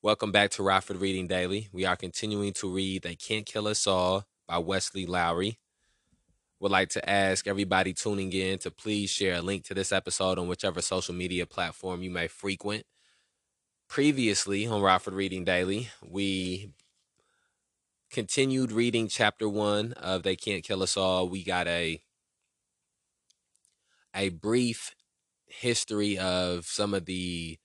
Welcome back to Rockford Reading Daily. We are continuing to read They Can't Kill Us All by Wesley Lowery. Would like to ask everybody tuning in to please share a link to this episode on whichever social media platform you may frequent. Previously on Rockford Reading Daily, we continued reading chapter one of They Can't Kill Us All. We got a a brief history of some of the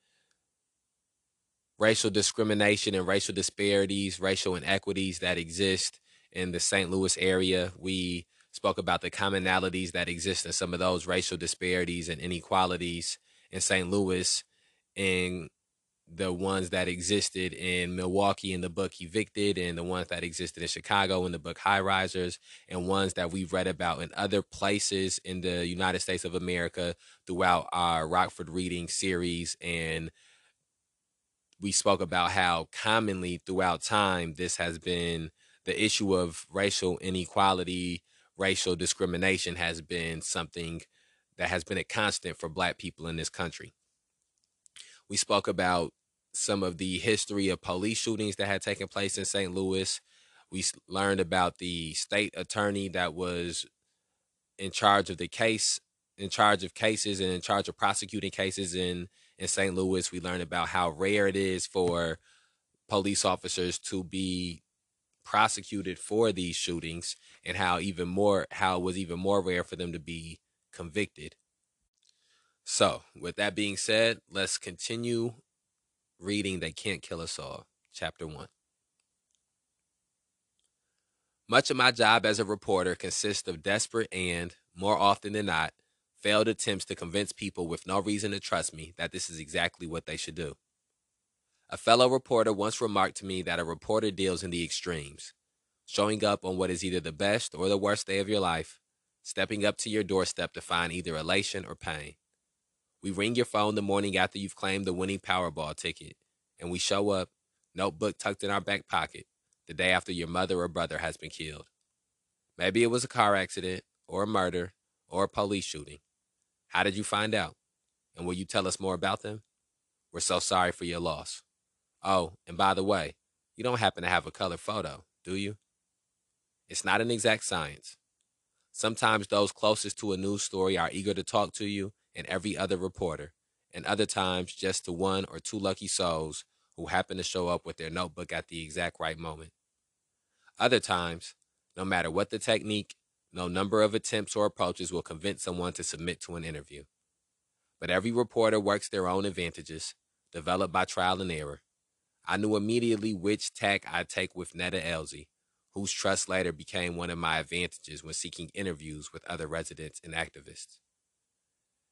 racial discrimination and racial disparities, racial inequities that exist in the St. Louis area. We spoke about the commonalities that exist in some of those racial disparities and inequalities in St. Louis and the ones that existed in Milwaukee in the book Evicted and the ones that existed in Chicago in the book High Risers and ones that we've read about in other places in the United States of America throughout our Rockford reading series and we spoke about how commonly throughout time this has been the issue of racial inequality, racial discrimination has been something that has been a constant for black people in this country. We spoke about some of the history of police shootings that had taken place in St. Louis. We learned about the state attorney that was in charge of the case, in charge of cases and in charge of prosecuting cases in in St. Louis. We learned about how rare it is for police officers to be prosecuted for these shootings and how even more how it was even more rare for them to be convicted. So, with that being said, let's continue reading They Can't Kill Us All, Chapter 1. Much of my job as a reporter consists of desperate and, more often than not, failed attempts to convince people with no reason to trust me that this is exactly what they should do. A fellow reporter once remarked to me that a reporter deals in the extremes, showing up on what is either the best or the worst day of your life, stepping up to your doorstep to find either elation or pain. We ring your phone the morning after you've claimed the winning Powerball ticket, and we show up, notebook tucked in our back pocket, the day after your mother or brother has been killed. Maybe it was a car accident, or a murder, or a police shooting. How did you find out? And will you tell us more about them? We're so sorry for your loss. Oh, and by the way, you don't happen to have a color photo, do you? It's not an exact science. Sometimes those closest to a news story are eager to talk to you and every other reporter, and other times just to one or two lucky souls who happen to show up with their notebook at the exact right moment. Other times, no matter what the technique, no number of attempts or approaches will convince someone to submit to an interview. But every reporter works their own advantages, developed by trial and error. I knew immediately which tack I'd take with Netta Elzie, whose trust later became one of my advantages when seeking interviews with other residents and activists.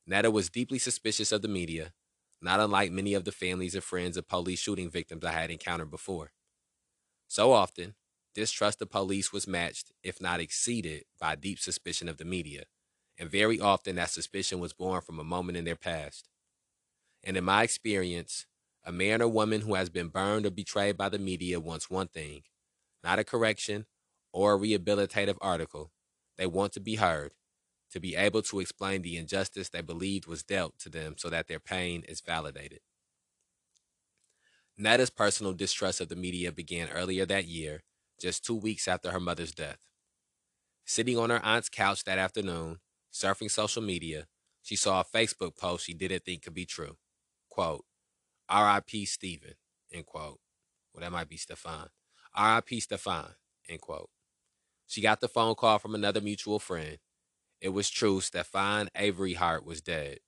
Netta was deeply suspicious of the media, not unlike many of the families and friends of police shooting victims I had encountered before. So often, Distrust of police was matched, if not exceeded, by deep suspicion of the media, and very often that suspicion was born from a moment in their past. And in my experience, a man or woman who has been burned or betrayed by the media wants one thing not a correction or a rehabilitative article. They want to be heard, to be able to explain the injustice they believed was dealt to them so that their pain is validated. Netta's personal distrust of the media began earlier that year just two weeks after her mother's death. Sitting on her aunt's couch that afternoon, surfing social media, she saw a Facebook post she didn't think could be true. Quote, R.I.P. Stephen, end quote. Well, that might be Stefan. R.I.P. Stefan, end quote. She got the phone call from another mutual friend. It was true, Stefan Avery Hart was dead.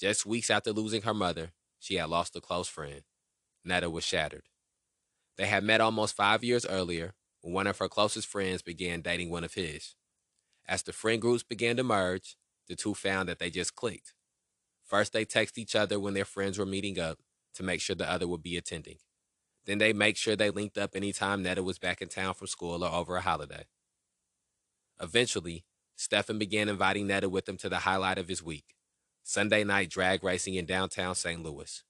Just weeks after losing her mother, she had lost a close friend. Netta was shattered. They had met almost five years earlier one of her closest friends began dating one of his. As the friend groups began to merge, the two found that they just clicked. First, they text each other when their friends were meeting up to make sure the other would be attending. Then they make sure they linked up anytime Netta was back in town from school or over a holiday. Eventually, Stefan began inviting Netta with him to the highlight of his week Sunday night drag racing in downtown St. Louis.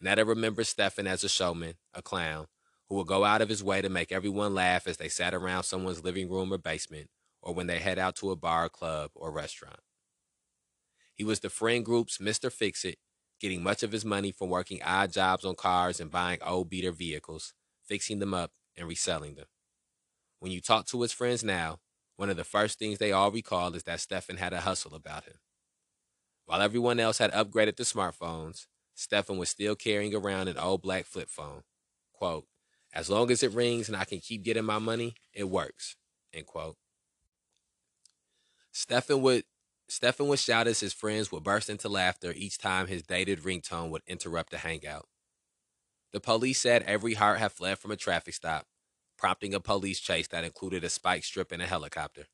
Netta remembers Stefan as a showman, a clown, who will go out of his way to make everyone laugh as they sat around someone's living room or basement, or when they head out to a bar, club, or restaurant. He was the friend group's Mr. Fix It, getting much of his money from working odd jobs on cars and buying old beater vehicles, fixing them up, and reselling them. When you talk to his friends now, one of the first things they all recall is that Stefan had a hustle about him. While everyone else had upgraded to smartphones, Stefan was still carrying around an old black flip phone. Quote, as long as it rings and I can keep getting my money, it works. End quote. Stefan would Stefan would shout as his friends would burst into laughter each time his dated ringtone would interrupt the hangout. The police said Avery Hart had fled from a traffic stop, prompting a police chase that included a spike strip and a helicopter.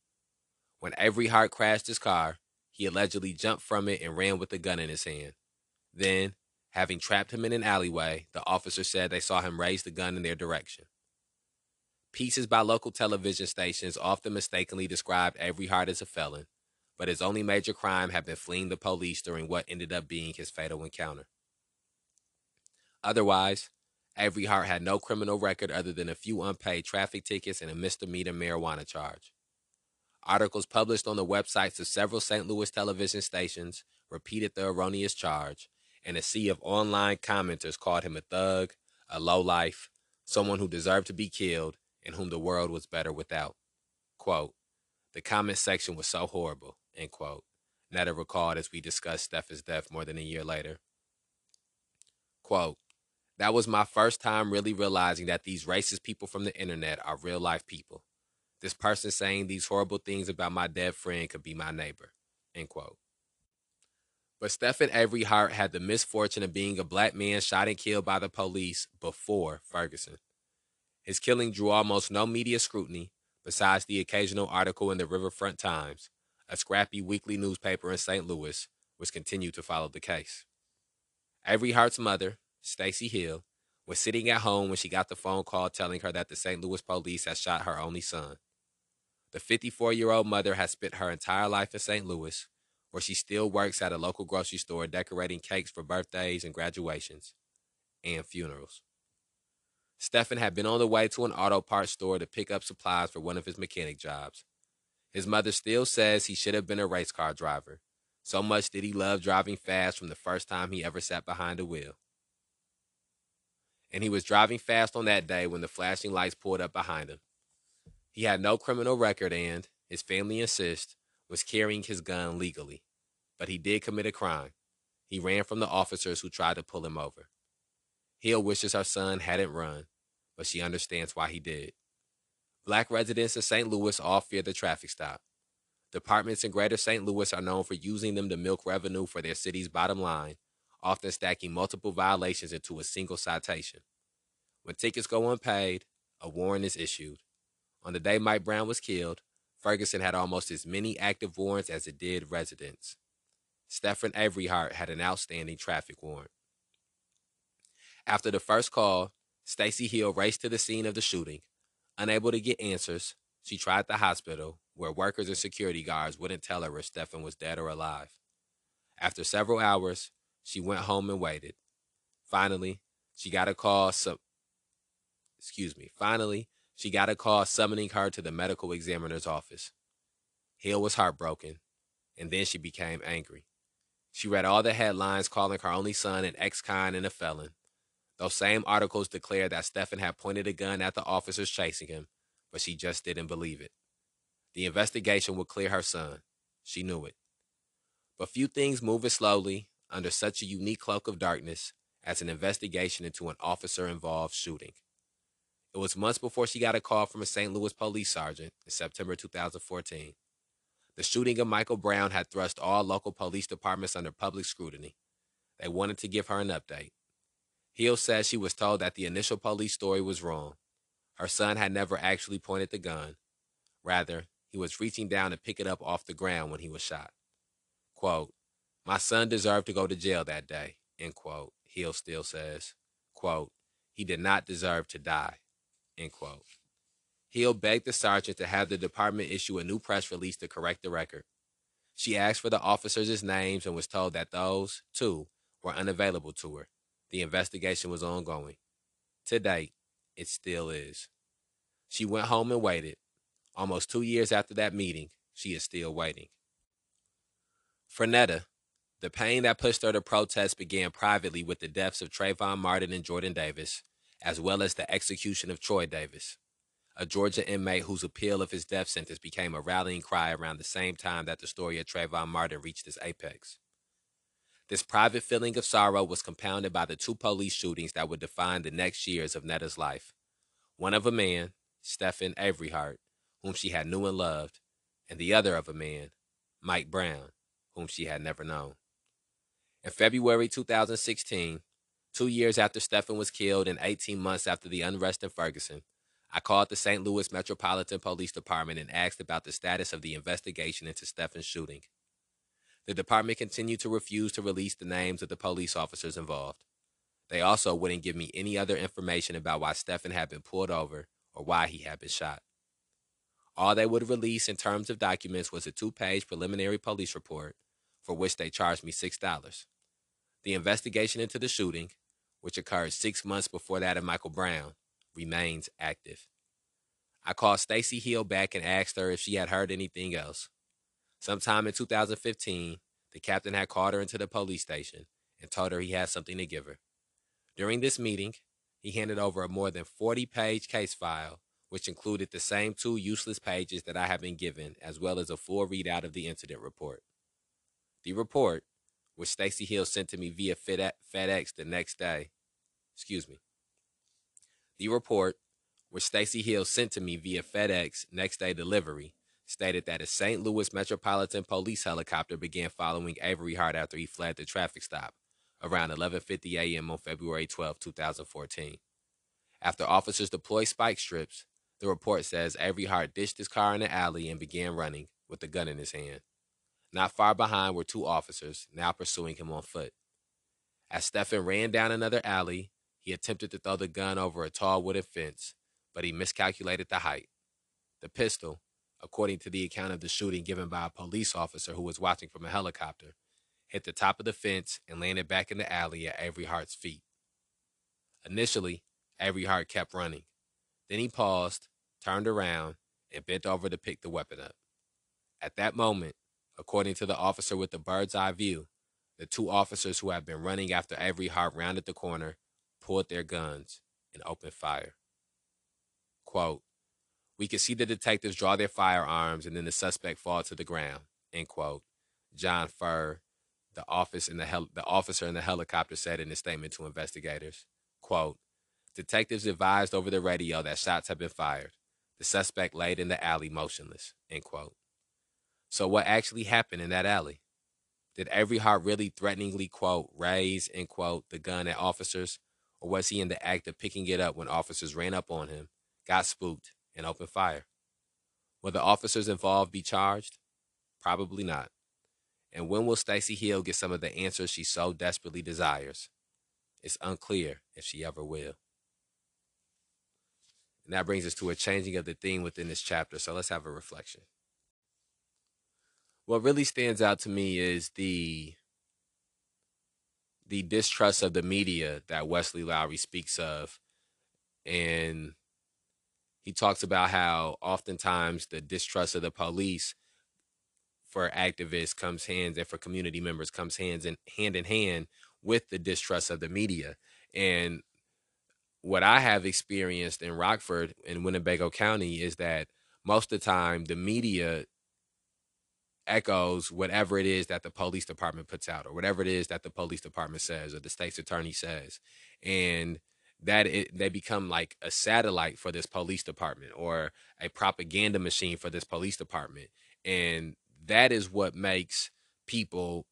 When Avery Hart crashed his car, he allegedly jumped from it and ran with a gun in his hand. Then, having trapped him in an alleyway, the officer said they saw him raise the gun in their direction. Pieces by local television stations often mistakenly described Avery Hart as a felon, but his only major crime had been fleeing the police during what ended up being his fatal encounter. Otherwise, Avery Hart had no criminal record other than a few unpaid traffic tickets and a misdemeanor marijuana charge. Articles published on the websites of several St. Louis television stations repeated the erroneous charge, and a sea of online commenters called him a thug, a lowlife, someone who deserved to be killed, and whom the world was better without. Quote, the comment section was so horrible, end quote. Netta recalled as we discussed Stefan's death more than a year later. Quote, that was my first time really realizing that these racist people from the internet are real life people. This person saying these horrible things about my dead friend could be my neighbor. End quote. But Stephen Avery Hart had the misfortune of being a black man shot and killed by the police before Ferguson. His killing drew almost no media scrutiny, besides the occasional article in the Riverfront Times, a scrappy weekly newspaper in St. Louis, which continued to follow the case. Avery Hart's mother, Stacy Hill, was sitting at home when she got the phone call telling her that the St. Louis police had shot her only son. The 54 year old mother has spent her entire life in St. Louis, where she still works at a local grocery store decorating cakes for birthdays and graduations and funerals. Stefan had been on the way to an auto parts store to pick up supplies for one of his mechanic jobs. His mother still says he should have been a race car driver. So much did he love driving fast from the first time he ever sat behind a wheel. And he was driving fast on that day when the flashing lights pulled up behind him. He had no criminal record and, his family insists, was carrying his gun legally. But he did commit a crime. He ran from the officers who tried to pull him over. Hill wishes her son hadn't run, but she understands why he did. Black residents of St. Louis all fear the traffic stop. Departments in greater St. Louis are known for using them to milk revenue for their city's bottom line, often stacking multiple violations into a single citation. When tickets go unpaid, a warrant is issued. On the day Mike Brown was killed, Ferguson had almost as many active warrants as it did residents. Stefan Avery Hart had an outstanding traffic warrant. After the first call, Stacy Hill raced to the scene of the shooting. Unable to get answers, she tried the hospital, where workers and security guards wouldn't tell her if Stefan was dead or alive. After several hours, she went home and waited. Finally, she got a call excuse me. Finally, she got a call summoning her to the medical examiner's office. Hill was heartbroken, and then she became angry. She read all the headlines calling her only son an ex-con and a felon. Those same articles declared that Stefan had pointed a gun at the officers chasing him, but she just didn't believe it. The investigation would clear her son. She knew it. But few things move as slowly under such a unique cloak of darkness as an investigation into an officer involved shooting. It was months before she got a call from a St. Louis police sergeant in September 2014. The shooting of Michael Brown had thrust all local police departments under public scrutiny. They wanted to give her an update. Hill says she was told that the initial police story was wrong. Her son had never actually pointed the gun. Rather, he was reaching down to pick it up off the ground when he was shot. Quote, My son deserved to go to jail that day, end quote, Hill still says. Quote, He did not deserve to die, end quote. Hill begged the sergeant to have the department issue a new press release to correct the record. She asked for the officers' names and was told that those, too, were unavailable to her. The investigation was ongoing. To date, it still is. She went home and waited. Almost two years after that meeting, she is still waiting. For Netta, The pain that pushed her to protest began privately with the deaths of Trayvon Martin and Jordan Davis, as well as the execution of Troy Davis, a Georgia inmate whose appeal of his death sentence became a rallying cry around the same time that the story of Trayvon Martin reached its apex. This private feeling of sorrow was compounded by the two police shootings that would define the next years of Netta's life. One of a man, Stephen Avery Hart, whom she had knew and loved, and the other of a man, Mike Brown, whom she had never known. In February 2016, two years after Stephen was killed and 18 months after the unrest in Ferguson, I called the St. Louis Metropolitan Police Department and asked about the status of the investigation into Stephen's shooting. The department continued to refuse to release the names of the police officers involved. They also wouldn't give me any other information about why Stephen had been pulled over or why he had been shot. All they would release in terms of documents was a two page preliminary police report, for which they charged me $6. The investigation into the shooting, which occurred six months before that of Michael Brown, remains active. I called Stacy Hill back and asked her if she had heard anything else. Sometime in 2015, the captain had called her into the police station and told her he had something to give her. During this meeting, he handed over a more than 40 page case file, which included the same two useless pages that I have been given, as well as a full readout of the incident report. The report, which Stacy Hill sent to me via FedEx the next day, excuse me. The report, which Stacy Hill sent to me via FedEx next day delivery, stated that a St. Louis Metropolitan Police helicopter began following Avery Hart after he fled the traffic stop around 11:50 a.m. on February 12, 2014. After officers deployed spike strips, the report says Avery Hart ditched his car in the alley and began running with the gun in his hand. Not far behind were two officers, now pursuing him on foot. As Stephen ran down another alley, he attempted to throw the gun over a tall wooden fence, but he miscalculated the height. The pistol, according to the account of the shooting given by a police officer who was watching from a helicopter, hit the top of the fence and landed back in the alley at Avery Hart's feet. Initially, Avery Hart kept running. Then he paused, turned around, and bent over to pick the weapon up. At that moment, according to the officer with the bird's eye view, the two officers who had been running after Avery Hart rounded the corner, pulled their guns, and opened fire. Quote, we could see the detectives draw their firearms and then the suspect fall to the ground. End quote. John Furr, the office in the hel- the officer in the helicopter said in a statement to investigators. Quote, Detectives advised over the radio that shots had been fired. The suspect laid in the alley motionless. End quote. So what actually happened in that alley? Did Avery Hart really threateningly quote raise end quote the gun at officers? Or was he in the act of picking it up when officers ran up on him, got spooked, and opened fire. Will the officers involved be charged? Probably not. And when will Stacy Hill get some of the answers she so desperately desires? It's unclear if she ever will. And that brings us to a changing of the theme within this chapter. So let's have a reflection. What really stands out to me is the the distrust of the media that Wesley Lowery speaks of and he talks about how oftentimes the distrust of the police for activists comes hands and for community members comes hands in hand in hand with the distrust of the media. And what i have experienced in rockford and winnebago county is that most of the time the media echoes whatever it is that the police department puts out or whatever it is that the police department says or the state's attorney says and that it, they become like a satellite for this police department or a propaganda machine for this police department and that is what makes people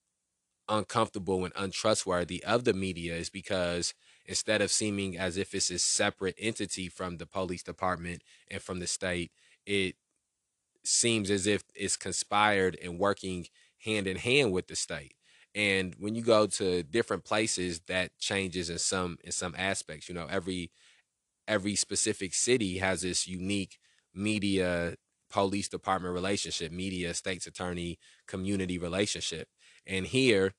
uncomfortable and untrustworthy of the media is because instead of seeming as if it's a separate entity from the police department and from the state it seems as if it's conspired and working hand in hand with the state. And when you go to different places that changes in some in some aspects you know every every specific city has this unique media police department relationship media state's attorney community relationship. And here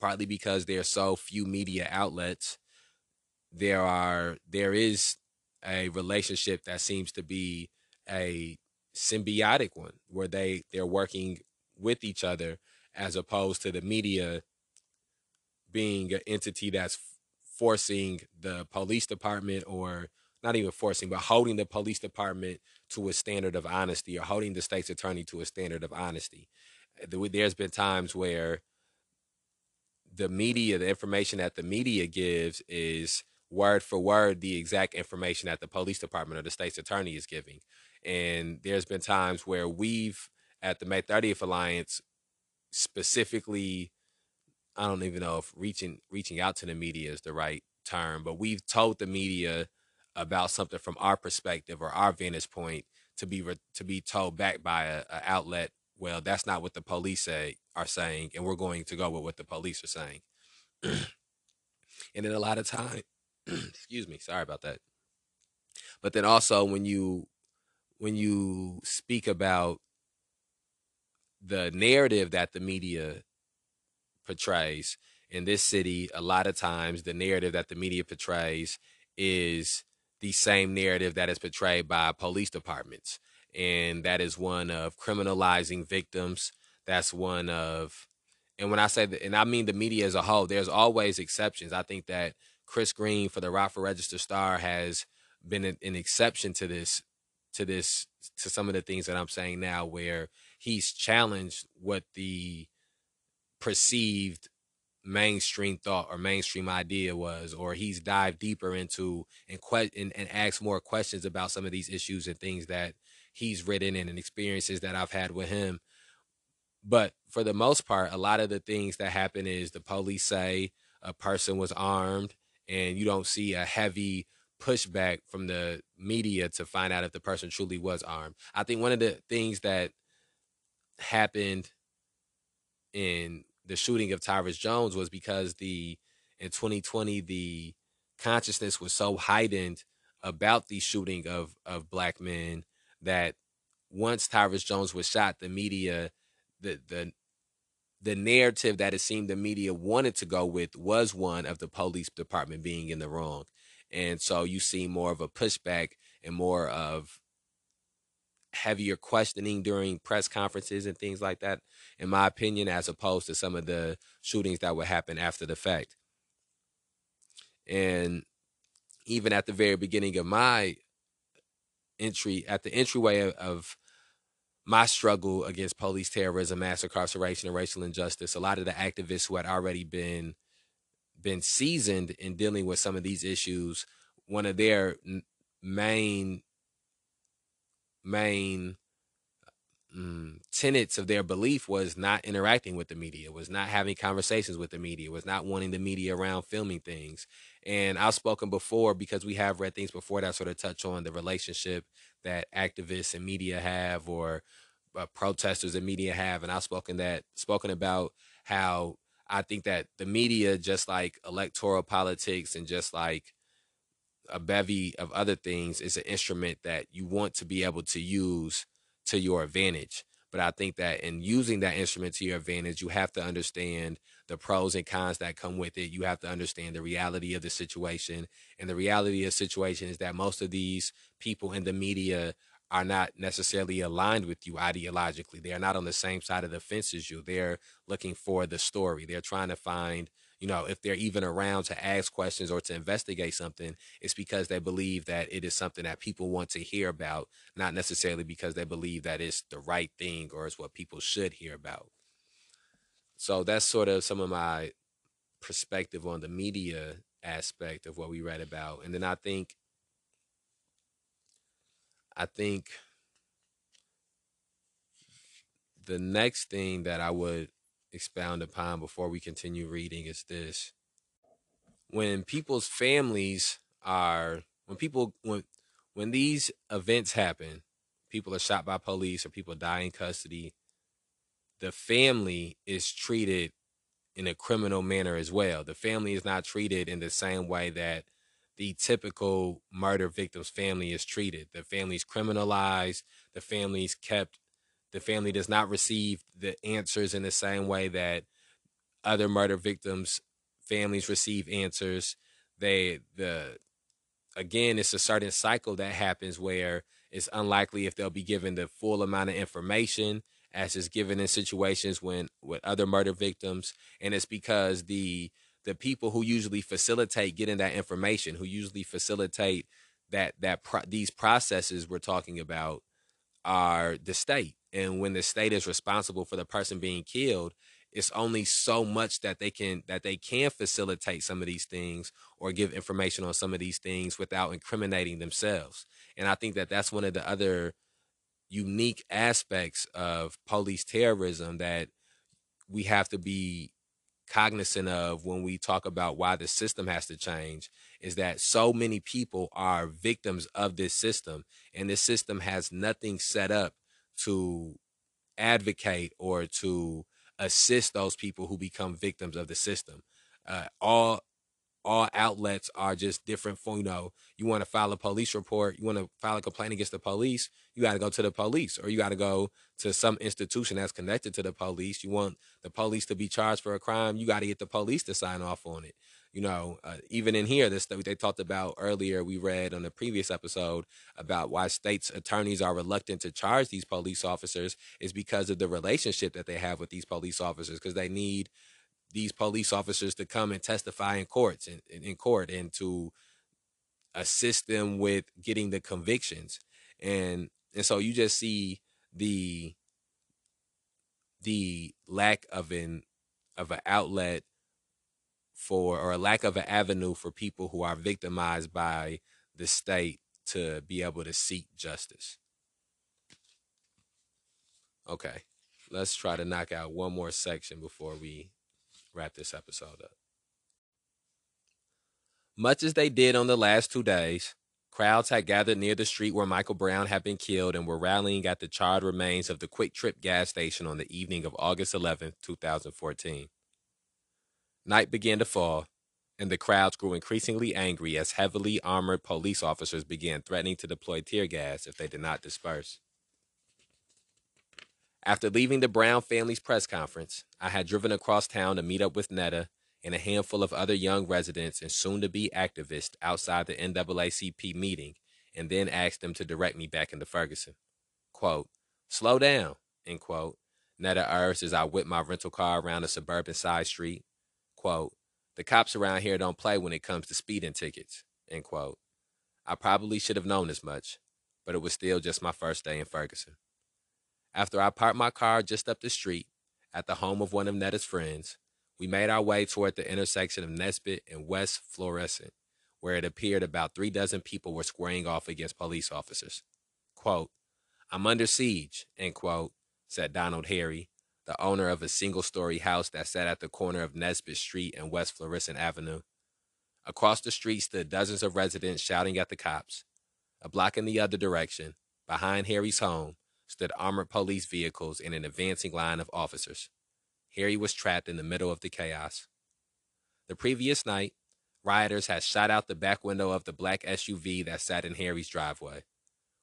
partly because there are so few media outlets there are there is a relationship that seems to be a symbiotic one where they they're working with each other as opposed to the media being an entity that's forcing the police department or not even forcing, but holding the police department to a standard of honesty or holding the state's attorney to a standard of honesty. Eh, there's been times where the media, the information that the media gives is word for word the exact information that the police department or the state's attorney is giving. And there's been times where we've at the May 30th Alliance specifically I don't even know if reaching reaching out to the media is the right term, but we've told the media about something from our perspective or our vantage point to be re- to be told back by a, a outlet. Well, that's not what the police say are saying, and we're going to go with what the police are saying. and then a lot of time, excuse me, sorry about that. But then also when you when you speak about the narrative that the media portrays in this city, a lot of times the narrative that the media portrays is the same narrative that is portrayed by police departments. And that is one of criminalizing victims. That's one of, and when I say that, and I mean the media as a whole, there's always exceptions. I think that Chris Green for the Rockford Register Star has been an exception to this, to this, to some of the things that I'm saying now, where he's challenged what the perceived mainstream thought or mainstream idea was, or he's dived deeper into and que- and, and asked more questions about some of these issues and things that he's written and, and experiences that I've had with him. But for the most part, a lot of the things that happen is the police say a person was armed, and you don't see a heavy pushback from the media to find out if the person truly was armed. I think one of the things that happened in the shooting of Tyrus Jones was because the in 2020 the consciousness was so heightened about the shooting of of black men that once Tyrus Jones was shot, the media, the the the narrative that it seemed the media wanted to go with was one of the police department being in the wrong. And so you see more of a pushback and more of heavier questioning during press conferences and things like that, in my opinion, as opposed to some of the shootings that would happen after the fact. And even at the very beginning of my entry, at the entryway of, of my struggle against police terrorism, mass incarceration, and racial injustice, a lot of the activists who had already been been seasoned in dealing with some of these issues, one of their main main um, tenets of their belief was not interacting with the media, was not having conversations with the media, was not wanting the media around filming things. And I've spoken before because we have read things before that sort of touch on the relationship that activists and media have, or uh, protesters and media have. And I've spoken that spoken about how I think that the media, just like electoral politics and just like a bevy of other things is an instrument that you want to be able to use to your advantage. But I think that in using that instrument to your advantage, you have to understand the pros and cons that come with it. You have to understand the reality of the situation. And the reality of the situation is that most of these people in the media are not necessarily aligned with you ideologically. They're not on the same side of the fence as you. They're looking for the story. They're trying to find you know, if they're even around to ask questions or to investigate something, it's because they believe that it is something that people want to hear about, not necessarily because they believe that it's the right thing or it's what people should hear about. So that's sort of some of my perspective on the media aspect of what we read about. And then I think I think the next thing that I would expound upon before we continue reading is this. When people's families are when people when when these events happen, people are shot by police or people die in custody, the family is treated in a criminal manner as well. The family is not treated in the same way that the typical murder victim's family is treated. The family's criminalized, the family's kept the family does not receive the answers in the same way that other murder victims families receive answers they the again it's a certain cycle that happens where it's unlikely if they'll be given the full amount of information as is given in situations when with other murder victims, and it's because the the people who usually facilitate getting that information, who usually facilitate that that pro- these processes we're talking about, are the state. And when the state is responsible for the person being killed, it's only so much that they can that they can facilitate some of these things or give information on some of these things without incriminating themselves. And I think that that's one of the other unique aspects of police terrorism that we have to be cognizant of when we talk about why the system has to change is that so many people are victims of this system and this system has nothing set up to advocate or to assist those people who become victims of the system. Uh, all all outlets are just different for you know you want to file a police report you want to file a complaint against the police you got to go to the police or you got to go to some institution that's connected to the police. You want the police to be charged for a crime you got to get the police to sign off on it. You know uh, even in here this stuff they talked about earlier we read on the previous episode about why states attorneys are reluctant to charge these police officers is because of the relationship that they have with these police officers because they need these police officers to come and testify in courts in, in court and to assist them with getting the convictions and and so you just see the the lack of an of an outlet for or a lack of an avenue for people who are victimized by the state to be able to seek justice. Okay. Let's try to knock out one more section before we wrap this episode up. Much as they did on the last two days, crowds had gathered near the street where Michael Brown had been killed and were rallying at the charred remains of the QuikTrip gas station on the evening of August 11, 2014. Night began to fall, and the crowds grew increasingly angry as heavily armored police officers began threatening to deploy tear gas if they did not disperse. After leaving the Brown family's press conference, I had driven across town to meet up with Netta and a handful of other young residents and soon to be activists outside the NAACP meeting and then asked them to direct me back into Ferguson. Quote, slow down, end quote. Netta urged as I whipped my rental car around a suburban side street. Quote, the cops around here don't play when it comes to speeding tickets, end quote. I probably should have known as much, but it was still just my first day in Ferguson. After I parked my car just up the street at the home of one of Netta's friends, we made our way toward the intersection of Nesbitt and West Florissant, where it appeared about three dozen people were squaring off against police officers. Quote, I'm under siege, end quote, said Donald Harry, the owner of a single story house that sat at the corner of Nesbitt Street and West Florissant Avenue. Across the street stood dozens of residents shouting at the cops. A block in the other direction, behind Harry's home, stood armored police vehicles and an advancing line of officers. Harry was trapped in the middle of the chaos. The previous night, rioters had shot out the back window of the black SUV that sat in Harry's driveway.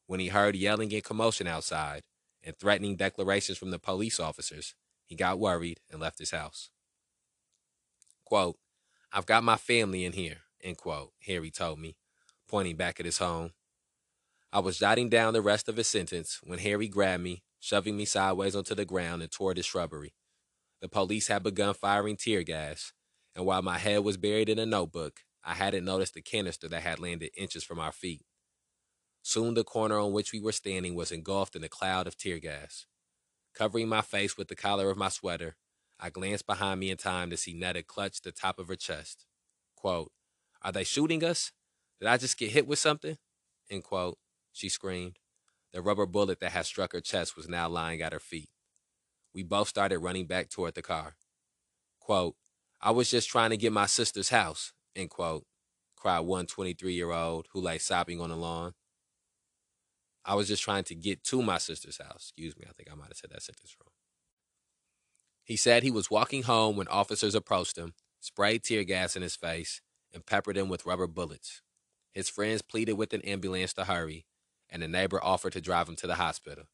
When he heard yelling and commotion outside and threatening declarations from the police officers, he got worried and left his house. Quote, I've got my family in here, end quote, Harry told me, pointing back at his home. I was jotting down the rest of his sentence when Harry grabbed me, shoving me sideways onto the ground and toward the shrubbery. The police had begun firing tear gas, and while my head was buried in a notebook, I hadn't noticed the canister that had landed inches from our feet. Soon the corner on which we were standing was engulfed in a cloud of tear gas. Covering my face with the collar of my sweater, I glanced behind me in time to see Netta clutch the top of her chest. Quote, Are they shooting us? Did I just get hit with something? End quote she screamed. The rubber bullet that had struck her chest was now lying at her feet. We both started running back toward the car. Quote, I was just trying to get my sister's house, end quote, cried one 23 year old who lay sobbing on the lawn. I was just trying to get to my sister's house. Excuse me, I think I might have said that sentence wrong. He said he was walking home when officers approached him, sprayed tear gas in his face, and peppered him with rubber bullets. His friends pleaded with an ambulance to hurry, and the neighbor offered to drive him to the hospital.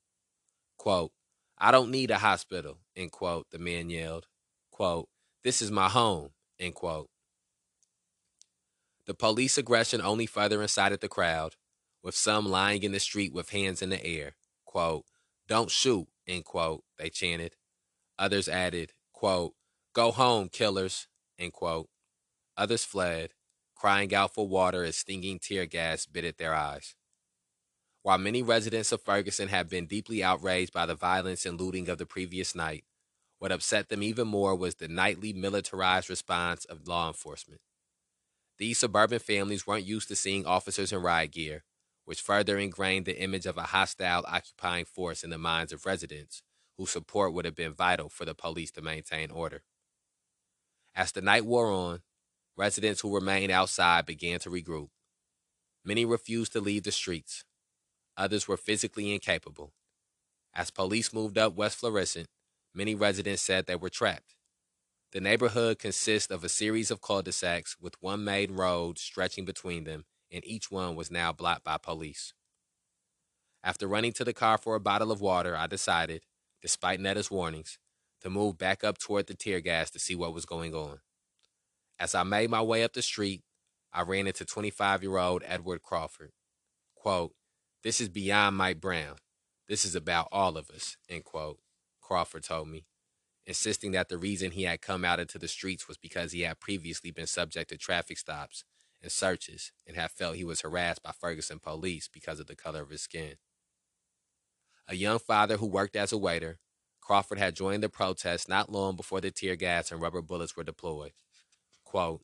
Quote, I don't need a hospital, end quote, the man yelled. Quote, this is my home, end quote. The police aggression only further incited the crowd, with some lying in the street with hands in the air. Quote, don't shoot, end quote, they chanted. Others added, quote, Go home, killers, end quote. Others fled, crying out for water as stinging tear gas bit at their eyes. While many residents of Ferguson have been deeply outraged by the violence and looting of the previous night, what upset them even more was the nightly militarized response of law enforcement. These suburban families weren't used to seeing officers in riot gear, which further ingrained the image of a hostile occupying force in the minds of residents whose support would have been vital for the police to maintain order. As the night wore on, residents who remained outside began to regroup. Many refused to leave the streets, Others were physically incapable. As police moved up West Florissant, many residents said they were trapped. The neighborhood consists of a series of cul-de-sacs with one main road stretching between them, and each one was now blocked by police. After running to the car for a bottle of water, I decided, despite Netta's warnings, to move back up toward the tear gas to see what was going on. As I made my way up the street, I ran into 25 year old Edward Crawford. Quote, this is beyond Mike Brown. This is about all of us, end quote, Crawford told me, insisting that the reason he had come out into the streets was because he had previously been subject to traffic stops and searches and had felt he was harassed by Ferguson police because of the color of his skin. A young father who worked as a waiter, Crawford had joined the protest not long before the tear gas and rubber bullets were deployed. Quote,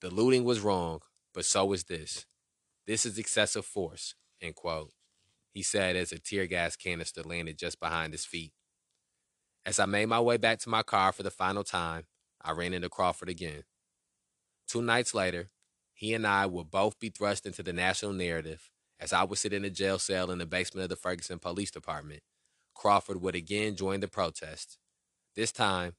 the looting was wrong, but so was this. This is excessive force, end quote. He said as a tear gas canister landed just behind his feet. As I made my way back to my car for the final time, I ran into Crawford again. Two nights later, he and I would both be thrust into the national narrative as I would sit in a jail cell in the basement of the Ferguson Police Department. Crawford would again join the protest, this time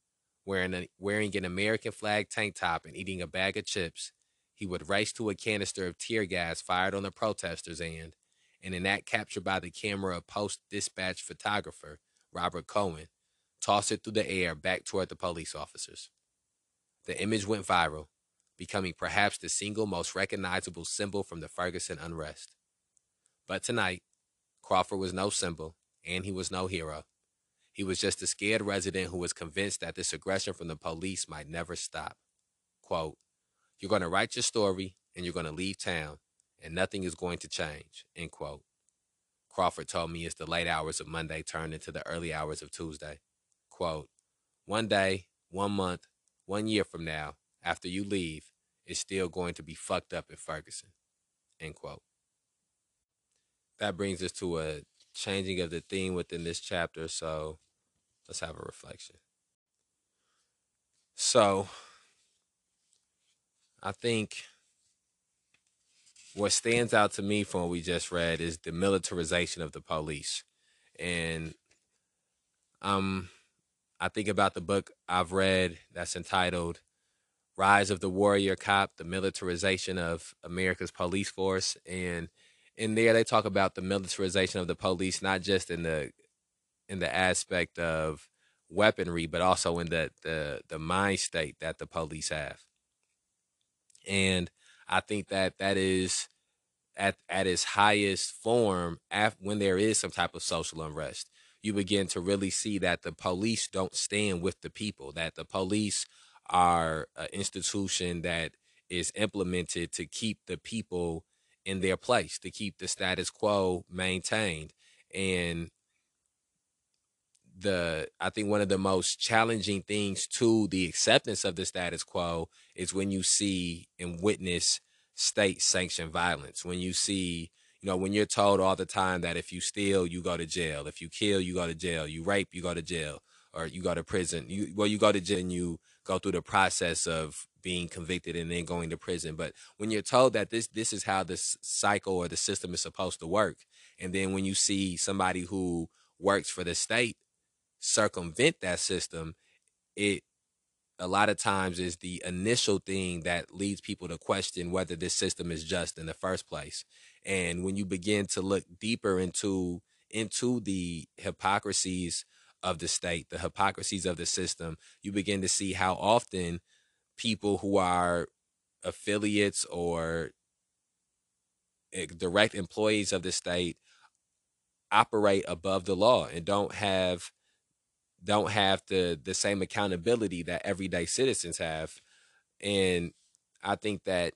wearing, a, wearing an American flag tank top and eating a bag of chips. He would race to a canister of tear gas fired on the protesters and, and in that captured by the camera of Post Dispatch photographer Robert Cohen, toss it through the air back toward the police officers. The image went viral, becoming perhaps the single most recognizable symbol from the Ferguson unrest. But tonight, Crawford was no symbol, and he was no hero. He was just a scared resident who was convinced that this aggression from the police might never stop. Quote, You're going to write your story and you're going to leave town, and nothing is going to change, end quote. Crawford told me as the late hours of Monday turned into the early hours of Tuesday. Quote, one day, one month, one year from now, after you leave, it's still going to be fucked up in Ferguson, end quote. That brings us to a changing of the theme within this chapter, so let's have a reflection. So, I think what stands out to me from what we just read is the militarization of the police. And um I think about the book I've read that's entitled Rise of the Warrior Cop, the militarization of America's police force. And in there they talk about the militarization of the police, not just in the in the aspect of weaponry, but also in the the, the mind state that the police have. And I think that that is at at its highest form af- when there is some type of social unrest. You begin to really see that the police don't stand with the people. That the police are an institution that is implemented to keep the people in their place, to keep the status quo maintained. And the I think one of the most challenging things to the acceptance of the status quo is when you see and witness state sanctioned violence. When you see, you know, when you're told all the time that if you steal, you go to jail. If you kill, you go to jail. You rape, you go to jail, or you go to prison. You well, you go to jail and you go through the process of being convicted and then going to prison. But when you're told that this this is how this cycle or the system is supposed to work, and then when you see somebody who works for the state circumvent that system, it a lot of times is the initial thing that leads people to question whether this system is just in the first place. And when you begin to look deeper into into the hypocrisies of the state, the hypocrisies of the system, you begin to see how often people who are affiliates or direct employees of the state operate above the law and don't have don't have the the same accountability that everyday citizens have and i think that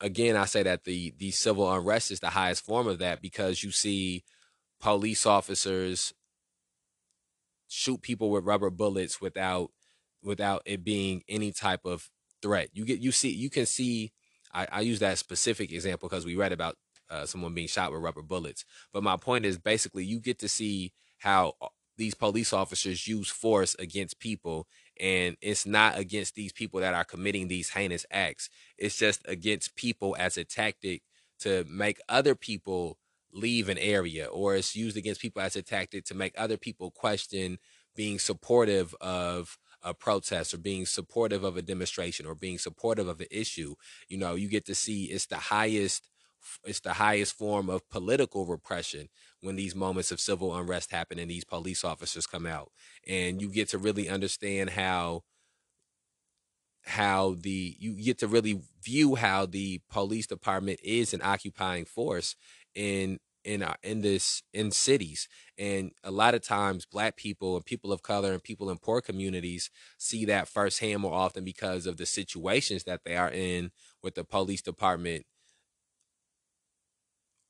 again i say that the the civil unrest is the highest form of that because you see police officers shoot people with rubber bullets without without it being any type of threat. You get you see you can see i, I use that specific example because we read about uh, someone being shot with rubber bullets but my point is basically you get to see how uh, these police officers use force against people and it's not against these people that are committing these heinous acts. It's just against people as a tactic to make other people leave an area or it's used against people as a tactic to make other people question being supportive of a protest or being supportive of a demonstration or being supportive of an issue. You know you get to see it's the highest it's the highest form of political repression when these moments of civil unrest happen and these police officers come out and you get to really understand how how the you get to really view how the police department is an occupying force in in our in this in cities. And a lot of times black people and people of color and people in poor communities see that firsthand more often because of the situations that they are in with the police department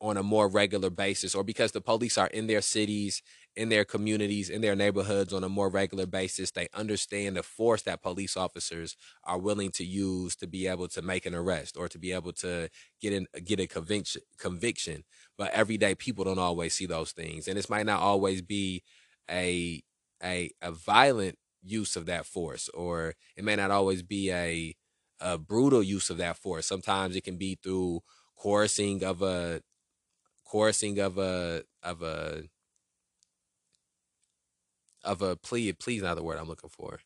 on a more regular basis or because the police are in their cities in their communities in their neighborhoods on a more regular basis they understand the force that police officers are willing to use to be able to make an arrest or to be able to get in get a conviction conviction. But everyday people don't always see those things and this might not always be a a a violent use of that force or it may not always be a a brutal use of that force. Sometimes it can be through coercing of a coercing of a of a of a plea please not the word I'm looking for.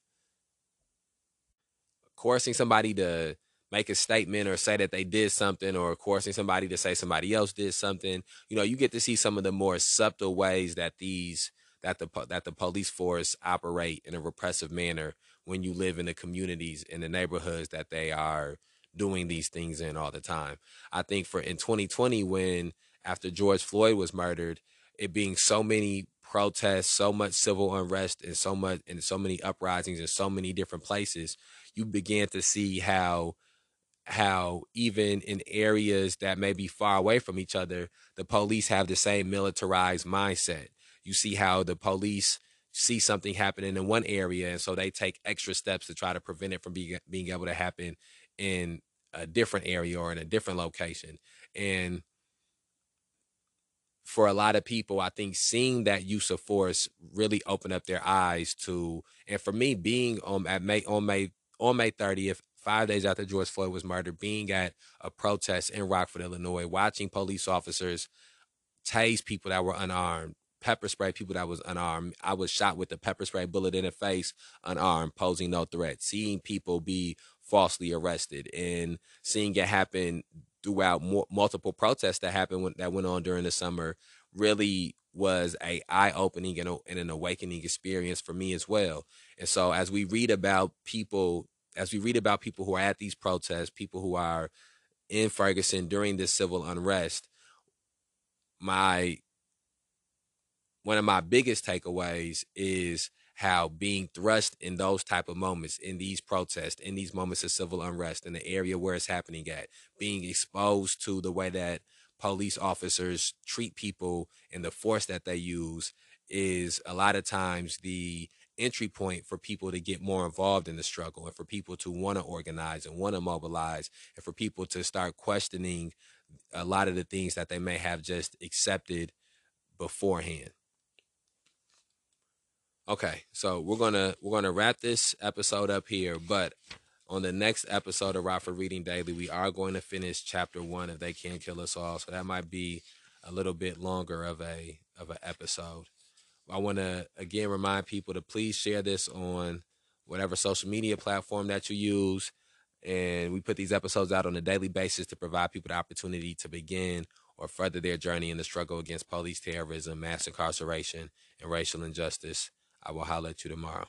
Coercing somebody to make a statement or say that they did something or coercing somebody to say somebody else did something. You know, you get to see some of the more subtle ways that these that the that the police force operate in a repressive manner when you live in the communities in the neighborhoods that they are doing these things in all the time. I think for in 2020 when after George Floyd was murdered, it being so many protests, so much civil unrest, and so much and so many uprisings in so many different places, you began to see how how even in areas that may be far away from each other, the police have the same militarized mindset. You see how the police see something happening in one area, and so they take extra steps to try to prevent it from being being able to happen in a different area or in a different location. And for a lot of people, I think seeing that use of force really opened up their eyes to, and for me, being on at May on May on May 30th, five days after George Floyd was murdered, being at a protest in Rockford, Illinois, watching police officers tase people that were unarmed, pepper spray people that was unarmed. I was shot with a pepper spray bullet in the face, unarmed, posing no threat. Seeing people be falsely arrested and seeing it happen throughout multiple protests that happened when, that went on during the summer really was a eye-opening and, and an awakening experience for me as well. And so as we read about people as we read about people who are at these protests, people who are in Ferguson during this civil unrest, my one of my biggest takeaways is how being thrust in those type of moments in these protests in these moments of civil unrest in the area where it's happening at being exposed to the way that police officers treat people and the force that they use is a lot of times the entry point for people to get more involved in the struggle and for people to want to organize and want to mobilize and for people to start questioning a lot of the things that they may have just accepted beforehand Okay, so we're gonna we're gonna wrap this episode up here, but on the next episode of Rockford Reading Daily, we are going to finish chapter one of They Can't Kill Us All. So that might be a little bit longer of a of an episode. I want to again remind people to please share this on whatever social media platform that you use. And we put these episodes out on a daily basis to provide people the opportunity to begin or further their journey in the struggle against police terrorism, mass incarceration, and racial injustice. I will holler at you tomorrow.